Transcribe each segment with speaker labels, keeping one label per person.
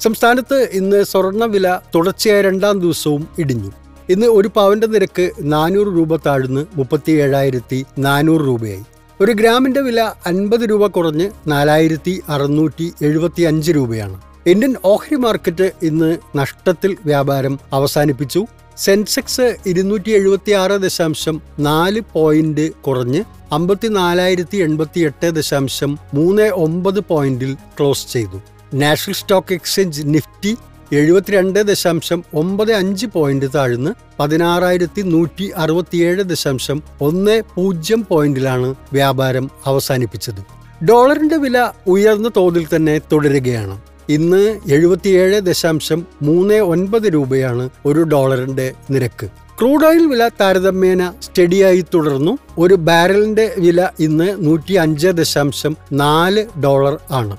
Speaker 1: സംസ്ഥാനത്ത് ഇന്ന് സ്വർണവില തുടർച്ചയായ രണ്ടാം ദിവസവും ഇടിഞ്ഞു. ഇന്ന് ഒരു പവന്റെ നിരക്ക് നാനൂറ് രൂപ താഴ്ന്ന് മുപ്പത്തി ഏഴായിരത്തി നാനൂറ് രൂപയായി. ഒരു ഗ്രാമിന്റെ വില അൻപത് രൂപ കുറഞ്ഞ് നാലായിരത്തി അറുന്നൂറ്റി എഴുപത്തി അഞ്ച് രൂപയാണ്. ഇന്ത്യൻ ഓഹരി മാർക്കറ്റ് ഇന്ന് നഷ്ടത്തിൽ വ്യാപാരം അവസാനിപ്പിച്ചു. സെൻസെക്സ് ഇരുന്നൂറ്റി എഴുപത്തി ആറ് ദശാംശം നാല് പോയിന്റ് കുറഞ്ഞ് അമ്പത്തിനാലായിരത്തി എൺപത്തി എട്ട് ദശാംശം മൂന്ന് ഒമ്പത് പോയിന്റിൽ ക്ലോസ് ചെയ്തു. നാഷണൽ സ്റ്റോക്ക് എക്സ്ചേഞ്ച് നിഫ്റ്റി എഴുപത്തിരണ്ട് ദശാംശം ഒമ്പത് അഞ്ച് പോയിന്റ് താഴ്ന്ന് പതിനാറായിരത്തി നൂറ്റി അറുപത്തിയേഴ് ദശാംശം ഒന്ന് പൂജ്യം പോയിന്റിലാണ് വ്യാപാരം അവസാനിപ്പിച്ചത്. ഡോളറിന്റെ വില ഉയർന്ന തോതിൽ തന്നെ തുടരുകയാണ്. ഇന്ന് എഴുപത്തിയേഴ് ദശാംശം മൂന്ന് ഒൻപത് രൂപയാണ് ഒരു ഡോളറിന്റെ നിരക്ക്. ക്രൂഡ് ഓയിൽ വില താരതമ്യേന സ്റ്റഡിയായി തുടർന്നു. ഒരു ബാരലിന്റെ വില ഇന്ന് നൂറ്റി അഞ്ച് ദശാംശം നാല് ഡോളർ ആണ്.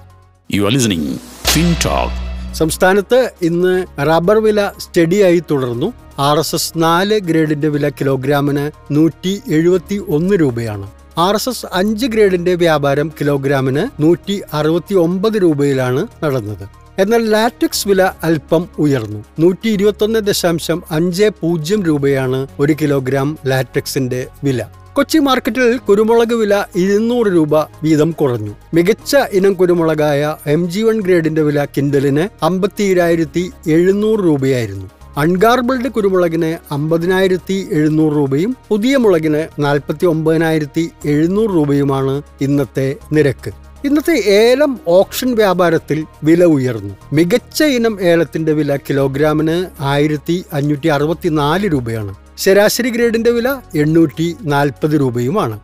Speaker 2: യു ആർ ലിസണിംഗ് ഫിൻടോക്ക്
Speaker 1: സംസ്ഥാനത്ത് ഇന്ന് റബ്ബർ വില സ്റ്റഡിയായി തുടർന്നു. ആർ എസ് എസ് നാല് ഗ്രേഡിന്റെ വില കിലോഗ്രാമിന് നൂറ്റി എഴുപത്തി ഒന്ന് രൂപയാണ്. ആർ എസ് എസ് അഞ്ച് ഗ്രേഡിന്റെ വ്യാപാരം കിലോഗ്രാമിന് നൂറ്റി അറുപത്തി ഒമ്പത് രൂപയിലാണ് നടന്നത്. എന്നാൽ ലാറ്റക്സ് വില അല്പം ഉയർന്നു. നൂറ്റി ഇരുപത്തൊന്ന് ദശാംശം അഞ്ച് പൂജ്യം രൂപയാണ് ഒരു കിലോഗ്രാം ലാറ്റക്സിന്റെ വില. കൊച്ചി മാർക്കറ്റിൽ കുരുമുളക് വില ഇരുന്നൂറ് രൂപ വീതം കുറഞ്ഞു. മികച്ച ഇനം കുരുമുളകായ എം ജി വൺ ഗ്രേഡിന്റെ വില കിൻഡലിന് അമ്പത്തിയേഴായിരത്തി എഴുന്നൂറ് രൂപയായിരുന്നു. അൺഗാർബിൾഡ് കുരുമുളകിന് അമ്പതിനായിരത്തി എഴുന്നൂറ് രൂപയും പുതിയ മുളകിന് നാൽപ്പത്തി ഒമ്പതിനായിരത്തി എഴുന്നൂറ് രൂപയുമാണ് ഇന്നത്തെ നിരക്ക്. ഇന്നത്തെ ഏലം ഓപ്ഷൻ വ്യാപാരത്തിൽ വില ഉയർന്നു. മികച്ച ഇനം ഏലത്തിന്റെ വില കിലോഗ്രാമിന് ആയിരത്തി അഞ്ഞൂറ്റി അറുപത്തിനാല് രൂപയാണ്. ശരാശരി ഗ്രേഡിന്റെ വില എണ്ണൂറ്റി നാൽപ്പത് രൂപയുമാണ്.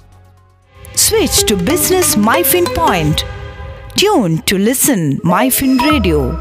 Speaker 3: To business MyFin point tune to listen MyFin radio